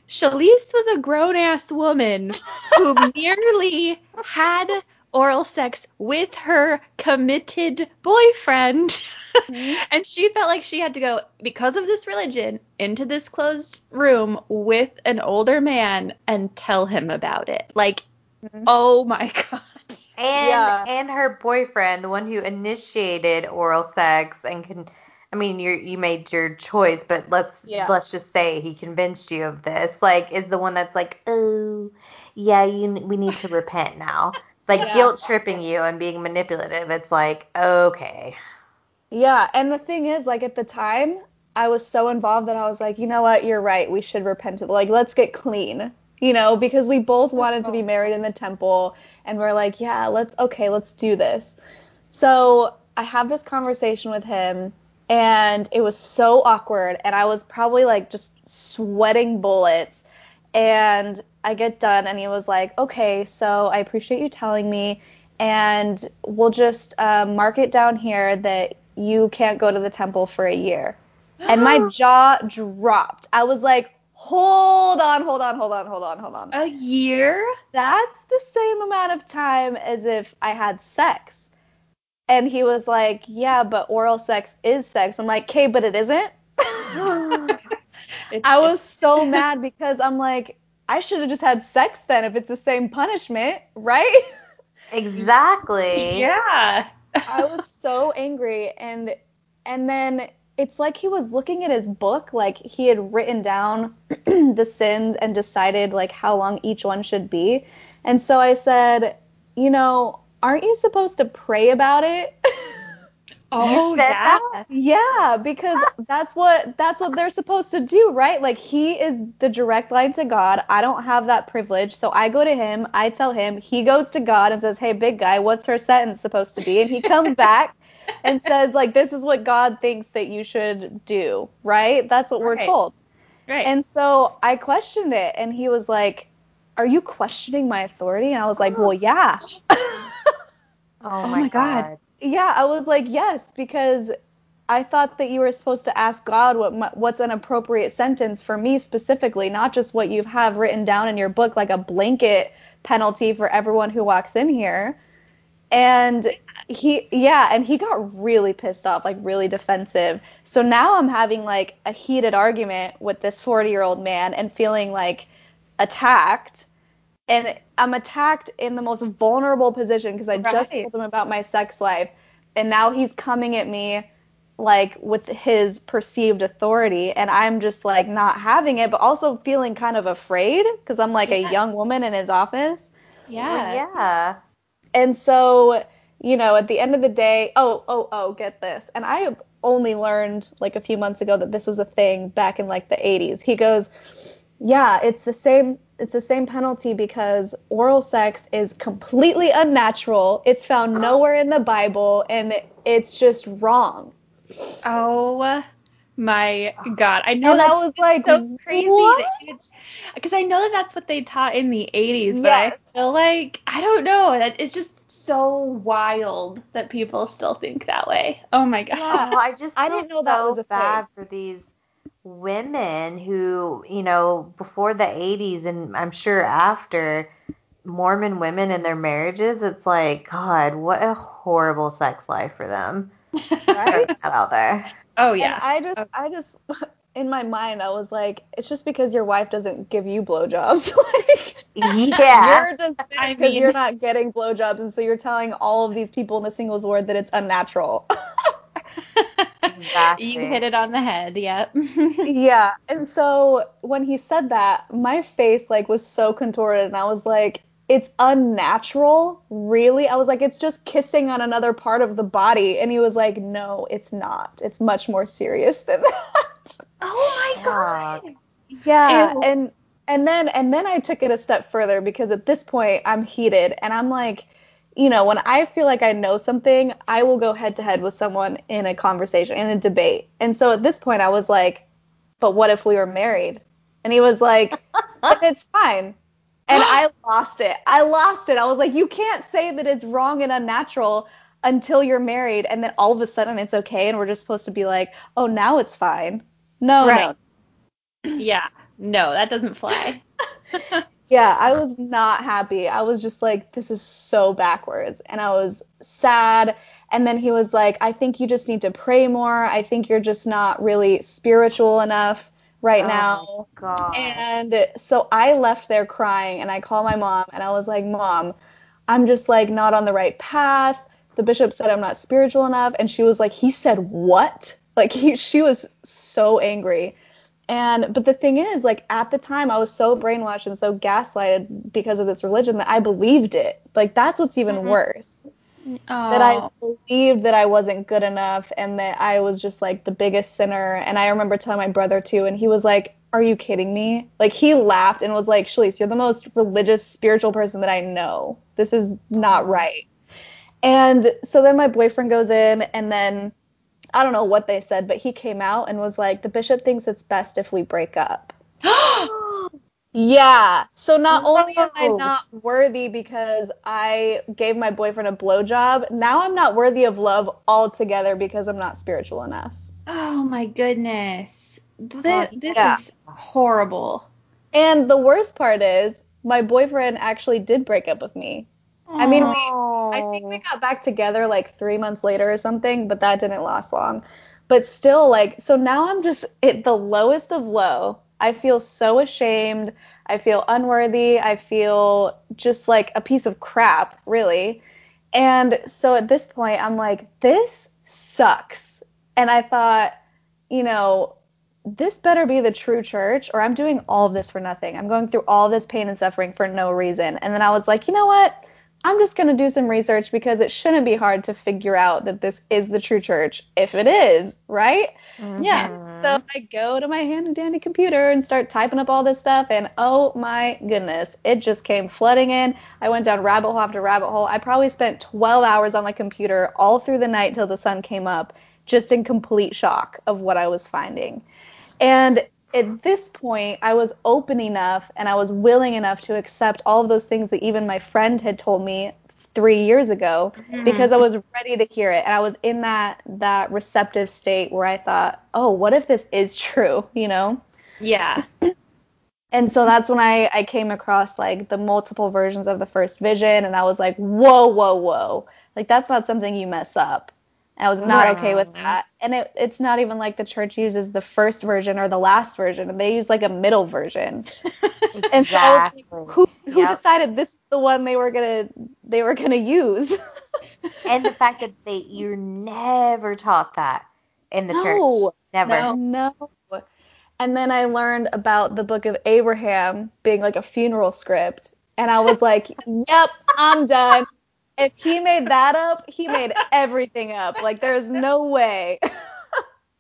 Shalise was a grown ass woman who merely had oral sex with her committed boyfriend. Mm-hmm. and she felt like she had to go, because of this religion, into this closed room with an older man and tell him about it. Like, Mm-hmm. Oh my god. And yeah. and her boyfriend, the one who initiated oral sex and can I mean you you made your choice, but let's yeah. let's just say he convinced you of this. Like is the one that's like, "Oh, yeah, you we need to repent now." Like yeah. guilt tripping you and being manipulative. It's like, "Okay." Yeah, and the thing is like at the time I was so involved that I was like, "You know what? You're right. We should repent. Like let's get clean." you know, because we both wanted to be married in the temple and we're like, yeah, let's okay, let's do this. So I have this conversation with him and it was so awkward and I was probably like just sweating bullets and I get done and he was like, okay, so I appreciate you telling me and we'll just uh, mark it down here that you can't go to the temple for a year. and my jaw dropped. I was like, Hold on, hold on, hold on, hold on, hold on. A year? That's the same amount of time as if I had sex. And he was like, Yeah, but oral sex is sex. I'm like, Okay, but it isn't. I was so mad because I'm like, I should have just had sex then if it's the same punishment, right? Exactly. Yeah. I was so angry and and then it's like he was looking at his book, like he had written down the sins and decided like how long each one should be. And so I said, you know, aren't you supposed to pray about it? Oh yeah. That? Yeah, because that's what that's what they're supposed to do, right? Like he is the direct line to God. I don't have that privilege. So I go to him, I tell him, he goes to God and says, "Hey, big guy, what's her sentence supposed to be?" And he comes back and says like this is what God thinks that you should do, right? That's what we're told. Right. And so I questioned it and he was like, "Are you questioning my authority?" And I was like, oh. "Well, yeah." oh, oh, my, god. god. Yeah, I was like, "Yes," because I thought that you were supposed to ask God what my, what's an appropriate sentence for me specifically, not just what you have written down in your book like a blanket penalty for everyone who walks in here. And he yeah and he got really pissed off like really defensive so now i'm having like a heated argument with this 40 year old man and feeling like attacked and I'm attacked in the most vulnerable position because I just told him about my sex life, and now he's coming at me like with his perceived authority, and I'm just like not having it, but also feeling kind of afraid because I'm like Yeah. a young woman in his office. Yeah. Yeah. And so, you know, at the end of the day, oh, oh, oh, get this. And I only learned like a few months ago that this was a thing back in like the 80s. He goes, "Yeah, it's the same it's the same penalty because oral sex is completely unnatural. It's found ah. nowhere in the Bible and it's just wrong." Oh my god. I know and I that's was like, so crazy "What?" that it's because I know that that's what they taught in the 80s, but Yes. I feel like I don't know that it's just so wild that people still think that way. Oh my god. Yeah. I just feel I didn't know that was a thing. bad for these women who, you know, before the 80s and I'm sure after Mormon women and their marriages, it's like, God, what a horrible sex life for them. Right? Out there. Oh And yeah. I just, I just, in my mind, I was like, it's just because your wife doesn't give you blowjobs. like, Yeah. you're just I because mean- you're not getting blowjobs, and so you're telling all of these people in the singles ward that it's unnatural. Exactly. you hit it on the head. Yep. yeah. And so when he said that, my face like was so contorted, and I was like, it's unnatural, really? I was like, it's just kissing on another part of the body, and he was like, no, it's not. It's much more serious than that. oh my god. Yeah, Ew. and and then and then I took it a step further because at this point I'm heated and I'm like, you know, when I feel like I know something, I will go head to head with someone in a conversation, in a debate. And so at this point I was like, but what if we were married? And he was like, it's fine. And I lost it. I lost it. I was like, you can't say that it's wrong and unnatural until you're married and then all of a sudden it's okay and we're just supposed to be like, oh, now it's fine. No, Right. no, Yeah. No, that doesn't fly. Yeah, I was not happy. I was just like, this is so backwards. And I was sad. And then he was like, I think you just need to pray more. I think you're just not really spiritual enough right Oh now. God. And so I left there crying and I called my mom and I was like, Mom, I'm just like not on the right path. The bishop said I'm not spiritual enough. And she was like, He said what? Like he she was so angry. And but the thing is, like at the time I was so brainwashed and so gaslighted because of this religion that I believed it. Like that's what's even Mhm. worse. Oh. That I believed that I wasn't good enough and that I was just like the biggest sinner. And I remember telling my brother too, and he was like, Are you kidding me? Like he laughed and was like, Shalise, you're the most religious, spiritual person that I know. This is not right. And so then my boyfriend goes in and then I don't know what they said, but he came out and was like, The bishop thinks it's best if we break up. Yeah. So not only am I not worthy because I gave my boyfriend a blowjob, now I'm not worthy of love altogether because I'm not spiritual enough. oh my goodness. This, this yeah. is horrible. And the worst part is, my boyfriend actually did break up with me. I mean, we, I think we oh. got back together like three months later or something, but that didn't last long. But still, like, so now I'm just at the lowest of low. I feel so ashamed. I feel unworthy. I feel just like a piece of crap, really. And so at this point, I'm like, this sucks. And I thought, you know, this better be the true church, or I'm doing all this for nothing. I'm going through all this pain and suffering for no reason. And then I was like, you know what? I'm just going to do some research because it shouldn't be hard to figure out that this is the true church if it is, right? Yeah. Mhm. So I go to my handy dandy computer and start typing up all this stuff, and oh my goodness, it just came flooding in. I went down rabbit hole after rabbit hole. I probably spent 12 hours on the computer all through the night till the sun came up, just in complete shock of what I was finding. And at this point, I was open enough and I was willing enough to accept all of those things that even my friend had told me three years ago mm-hmm. because I was ready to hear it and I was in that that receptive state where I thought, oh, what if this is true, you know? Yeah. And so that's when I, I came across like the multiple versions of the first vision and I was like, whoa, whoa, whoa. Like that's not something you mess up. And I was not okay with that. And it, it's not even like the church uses the first version or the last version. They use like a middle version. And so I was Exactly. like, who who Yep. decided this is the one they were gonna they were gonna use. and the fact that they you're never taught that in the No. church. Never. No. no. And then I learned about the book of Abraham being like a funeral script, and I was like, "Yep, I'm done." If he made that up, he made everything up. Like there's no way.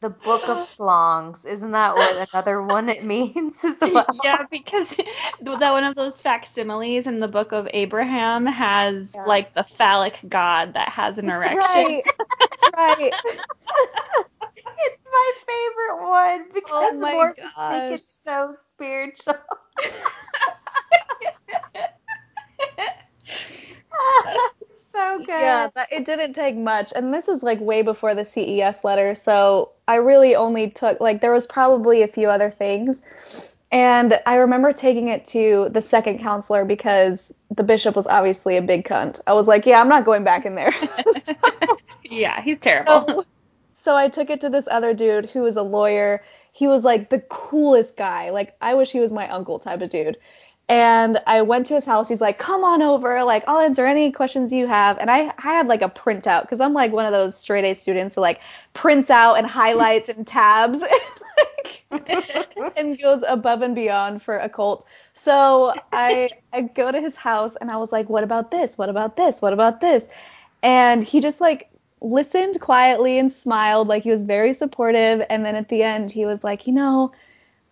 The book of schlongs. Isn't that what another one it means as well? yeah, because that one of those facsimiles in the book of Abraham has Yeah. like the phallic god that has an erection. Right. right. It's my favorite one because Oh my more gosh. think it's so spiritual. so good. Yeah, that, it didn't take much. And this was like way before the CES letter. So I really only took, like, there was probably a few other things. And I remember taking it to the second counselor because the bishop was obviously a big cunt. I was like, yeah, I'm not going back in there. yeah, he's terrible. so, so I took it to this other dude who was a lawyer. He was like the coolest guy. Like, I wish he was my uncle type of dude. And I went to his house. He's like, "Come on over. Like, I'll answer any questions you have." And I, I had like a printout because I'm like one of those straight A students who like prints out and highlights and tabs and, like, and goes above and beyond for a cult. So I I go to his house and I was like, "What about this? What about this? What about this?" And he just like listened quietly and smiled like he was very supportive. And then at the end, he was like, "You know."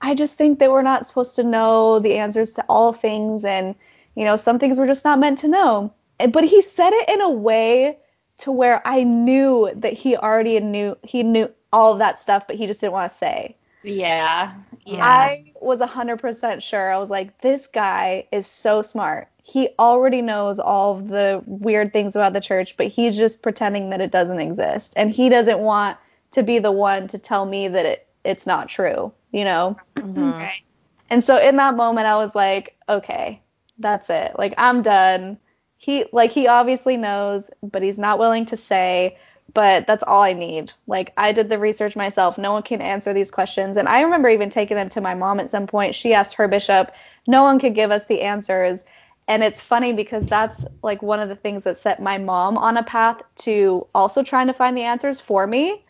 I just think that we're not supposed to know the answers to all things, and you know, some things we're just not meant to know. But he said it in a way to where I knew that he already knew he knew all of that stuff, but he just didn't want to say. yeah. Yeah. I was 100% sure. I was like, this guy is so smart. He already knows all of the weird things about the church, but he's just pretending that it doesn't exist. And he doesn't want to be the one to tell me that it, it's not true, you know? Mhm. Right. And so in that moment, I was like, okay, that's it. Like, I'm done. He, like, he obviously knows, but he's not willing to say, but that's all I need. Like, I did the research myself. No one can answer these questions. And I remember even taking them to my mom at some point. She asked her bishop, no one could give us the answers. And it's funny because that's like one of the things that set my mom on a path to also trying to find the answers for me.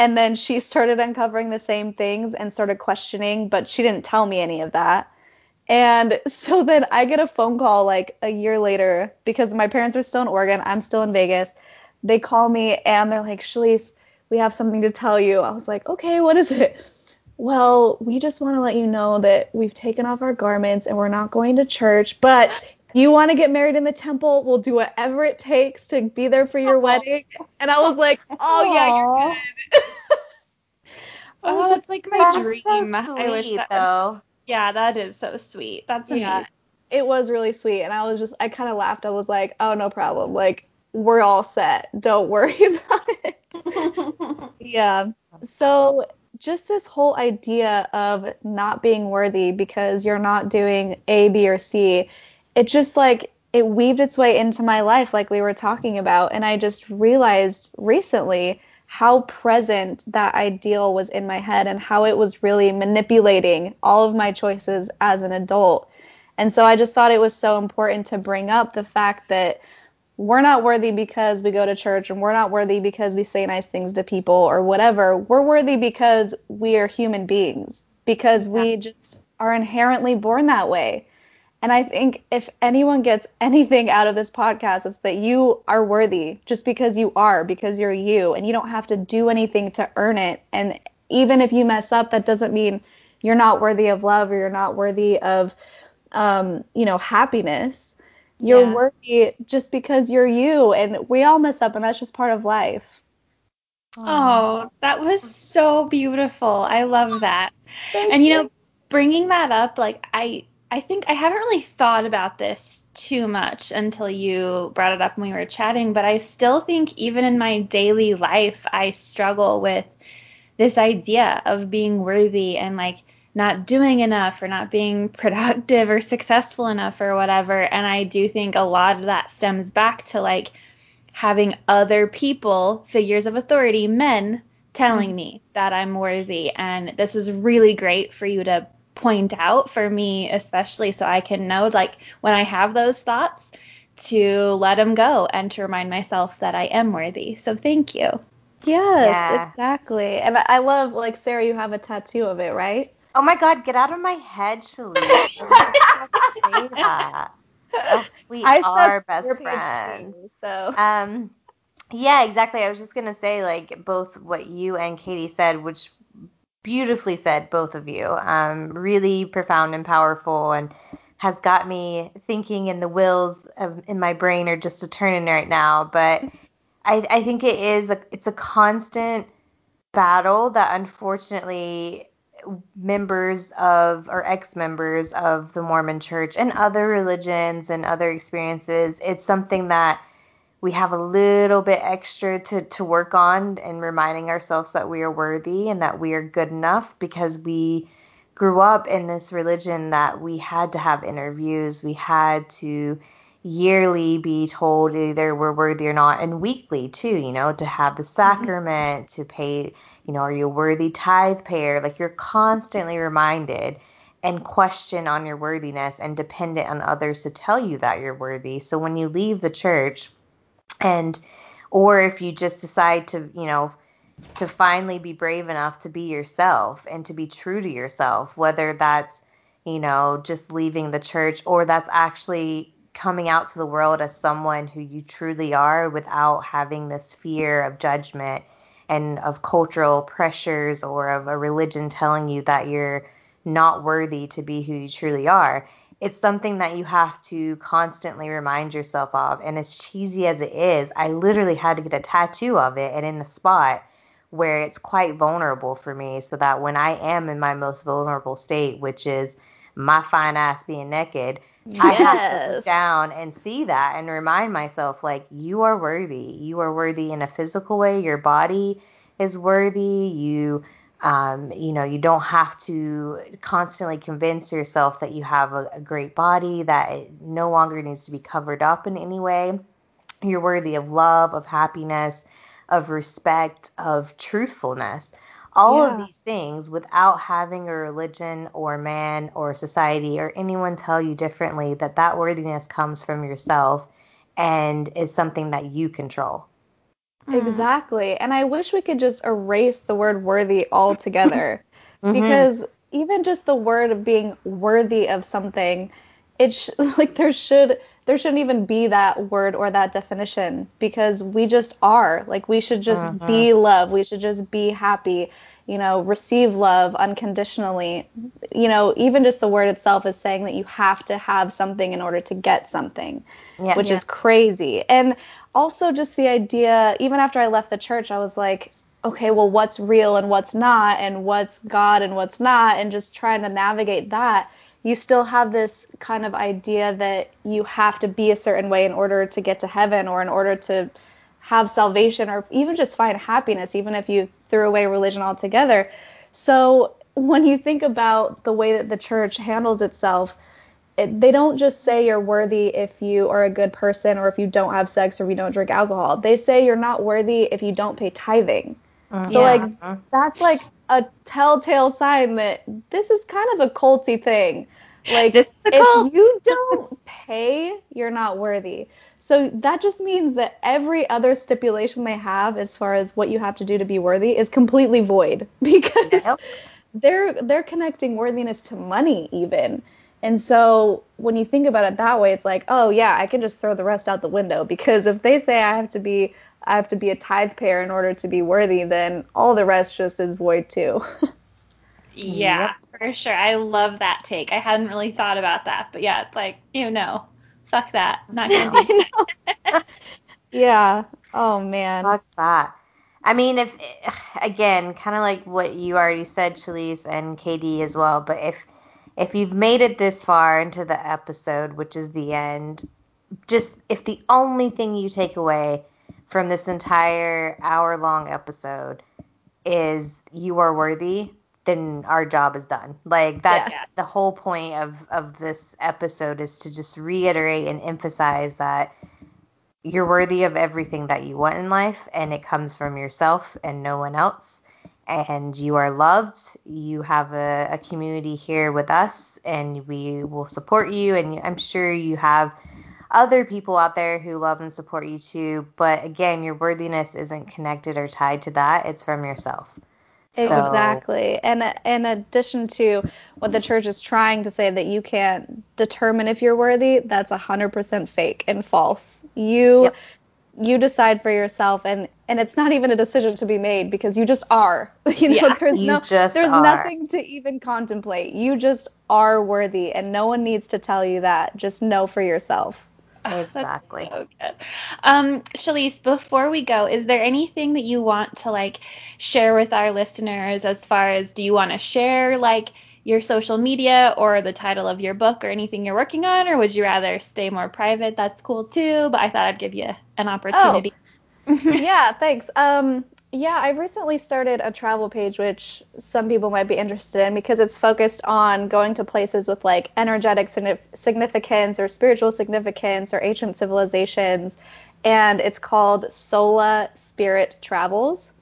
And then she started uncovering the same things and started questioning, but she didn't tell me any of that. And so then I get a phone call like a year later because my parents are still in Oregon, I'm still in Vegas. They call me and they're like, Shalise, we have something to tell you. I was like, okay, what is it? Well, we just want to let you know that we've taken off our garments and we're not going to church, but you want to get married in the temple, we'll do whatever it takes to be there for your wedding. And I was like, oh yeah, you're good. Oh, oh, that's like my That's dream. so sweet, I wish that. though. Yeah, that is so sweet. That's amazing. Yeah, it was really sweet, and I was just, I kind of laughed. I was like, oh, no problem. Like, we're all set. Don't worry about it. yeah. So, just this whole idea of not being worthy because you're not doing A, B, or C, it just like, it weaved its way into my life, like we were talking about. And I just realized recently how present that ideal was in my head and how it was really manipulating all of my choices as an adult. And so I just thought it was so important to bring up the fact that we're not worthy because we go to church and we're not worthy because we say nice things to people or whatever. We're worthy because we are human beings, because we just are inherently born that way. And I think if anyone gets anything out of this podcast, it's that you are worthy just because you are, because you're you, and you don't have to do anything to earn it. And even if you mess up, that doesn't mean you're not worthy of love or you're not worthy of, um, you know, happiness. You're Yeah. worthy just because you're you, and we all mess up, and that's just part of life. Oh, that was so beautiful. I love that. Thank and you know, bringing that up, like I I think I haven't really thought about this too much until you brought it up when we were chatting, but I still think even in my daily life I struggle with this idea of being worthy and like not doing enough or not being productive or successful enough or whatever. And I do think a lot of that stems back to like having other people, figures of authority, men, telling mm-hmm. me that I'm worthy. And this was really great for you to point out for me, especially so I can know, like, when I have those thoughts, to let them go and to remind myself that I am worthy. So thank you. Yes, Yeah. exactly. And I I love, like, Sarah, you have a tattoo of it, right? Oh my God, get out of my head, Shalise. Say that. Ugh, we I are best friends. too, so. Um, yeah, exactly. I was just gonna say like both what you and Katie said, which beautifully said, both of you. Um, really profound and powerful, and has got me thinking. And the wheels of, in my brain are just a turning right now. But I, I think it is a, it's a constant battle that unfortunately members of or ex-members of the Mormon church and other religions and other experiences it's something that we have a little bit extra to, to work on and reminding ourselves that we are worthy and that we are good enough because we grew up in this religion that we had to have interviews. We had to yearly be told either we're worthy or not and weekly too you know to have the mm-hmm. sacrament to pay you know are you a worthy tithe payer? Like you're constantly reminded and question on your worthiness and dependent on others to tell you that you're worthy. So when you leave the church and or if you just decide to you know to finally be brave enough to be yourself and to be true to yourself whether that's you know just leaving the church or that's actually coming out to the world as someone who you truly are without having this fear of judgment and of cultural pressures or of a religion telling you that you're not worthy to be who you truly are it's something that you have to constantly remind yourself of. And as cheesy as it is, I literally had to get a tattoo of it and in a spot where it's quite vulnerable for me so that when I am in my most vulnerable state, which is my fine ass being naked, I have to look down and see that and remind myself, like, you are worthy. You are worthy in a physical way. Your body is worthy. You um, you know, you don't have to constantly convince yourself that you have a, a great body, that it no longer needs to be covered up in any way. You're worthy of love, of happiness, of respect, of truthfulness. All Yeah. of these things without having a religion or man or society or anyone tell you differently that that worthiness comes from yourself and is something that you control. Exactly. And I wish we could just erase the word worthy altogether. Mhm. because even just the word of being worthy of something, it sh- like there should there shouldn't even be that word or that definition because we just are. Like we should just Mhm. be love. We should just be happy. You know, receive love unconditionally. You know, even just the word itself is saying that you have to have something in order to get something yeah. which is crazy. And also just the idea, even after I left the church, I was like, okay, well, what's real and what's not, and what's God and what's not, and just trying to navigate that. You still have this kind of idea that you have to be a certain way in order to get to heaven or in order to have salvation or even just find happiness, even if you threw away religion altogether. So when you think about the way that the church handles itself, it, they don't just say you're worthy if you are a good person or if you don't have sex or if you don't drink alcohol. They say you're not worthy if you don't pay tithing. Uh-huh. So Yeah. like that's like a telltale sign that this is kind of a culty thing. Like This is a if you don't pay, you're not worthy. So that just means that every other stipulation they have as far as what you have to do to be worthy is completely void because Yep. they're they're connecting worthiness to money even. And so when you think about it that way, it's like, oh yeah, I can just throw the rest out the window because if they say I have to be I have to be a tithe payer in order to be worthy, then all the rest just is void too. Yeah, for sure. I love that take. I hadn't really thought about that, but yeah, it's like, you know, fuck that. Not gonna do that. yeah. Oh man. Fuck that. I mean, if again, kind of like what you already said, Shalise and KD as well. But if if you've made it this far into the episode, which is the end, just if the only thing you take away from this entire hour long episode is you are worthy, then our job is done. Like that's Yeah. the whole point of of this episode is to just reiterate and emphasize that you're worthy of everything that you want in life and it comes from yourself and no one else and you are loved. You have a, a community here with us, and we will support you. And I'm sure you have other people out there who love and support you too. But again, your worthiness isn't connected or tied to that, it's from yourself. So, exactly. And in addition to what the church is trying to say that you can't determine if you're worthy, that's 100% fake and false. You yep. You decide for yourself and and it's not even a decision to be made because you just are. You know, yeah, there's no there's are. nothing to even contemplate. You just are worthy and no one needs to tell you that. Just know for yourself. Exactly. so. Um, Shalise, before we go, is there anything that you want to like share with our listeners as far as do you want to share like your social media or the title of your book or anything you're working on, or would you rather stay more private? That's cool too, but I thought I'd give you an opportunity. Oh. yeah, thanks. Um, yeah, I recently started a travel page, which some people might be interested in because it's focused on going to places with like energetic significance or spiritual significance or ancient civilizations. And it's called Sola Spirit Travels.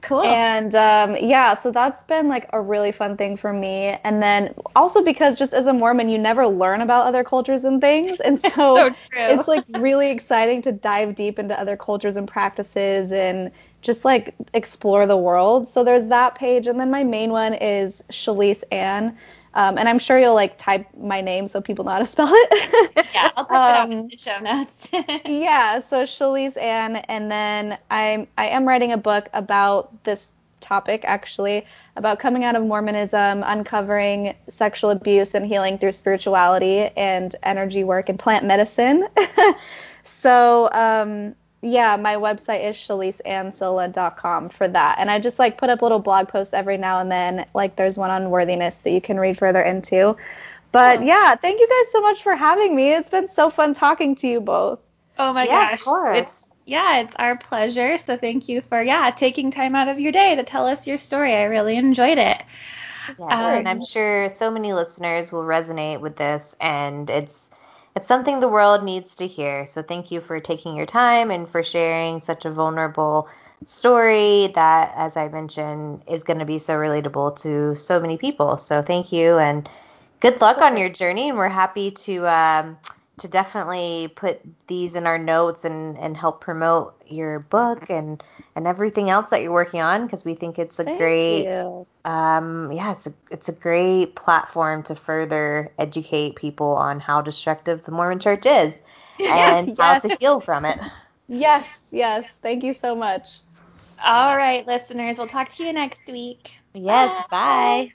Cool. And um, yeah, so that's been like a really fun thing for me. And then also because just as a Mormon, you never learn about other cultures and things. And so, so it's like really exciting to dive deep into other cultures and practices and just like explore the world. So there's that page, and then my main one is Shalise Ann. Um, and I'm sure you'll like type my name so people know how to spell it. yeah, I'll type um, it out in the show notes. yeah, so Shalise Ann, and then I'm I am writing a book about this topic actually about coming out of Mormonism, uncovering sexual abuse and healing through spirituality and energy work and plant medicine. so um, yeah, my website is shaliseannsola.com for that. And I just like put up little blog posts every now and then. Like there's one on worthiness that you can read further into. But yeah, thank you guys so much for having me. It's been so fun talking to you both. Oh my yeah, gosh. Of course. It's, yeah, it's our pleasure. So thank you for yeah, taking time out of your day to tell us your story. I really enjoyed it. Yeah, um, and I'm sure so many listeners will resonate with this and it's it's something the world needs to hear. So thank you for taking your time and for sharing such a vulnerable story that, as I mentioned, is going to be so relatable to so many people. So thank you and good luck on your journey. And we're happy to um, to definitely put these in our notes and, and help promote your book and and everything else that you're working on because we think it's a Thank great you. um yeah it's a it's a great platform to further educate people on how destructive the Mormon church is and yes. how to heal from it. Yes, yes. Thank you so much. All right, listeners, we'll talk to you next week. Yes, bye. bye.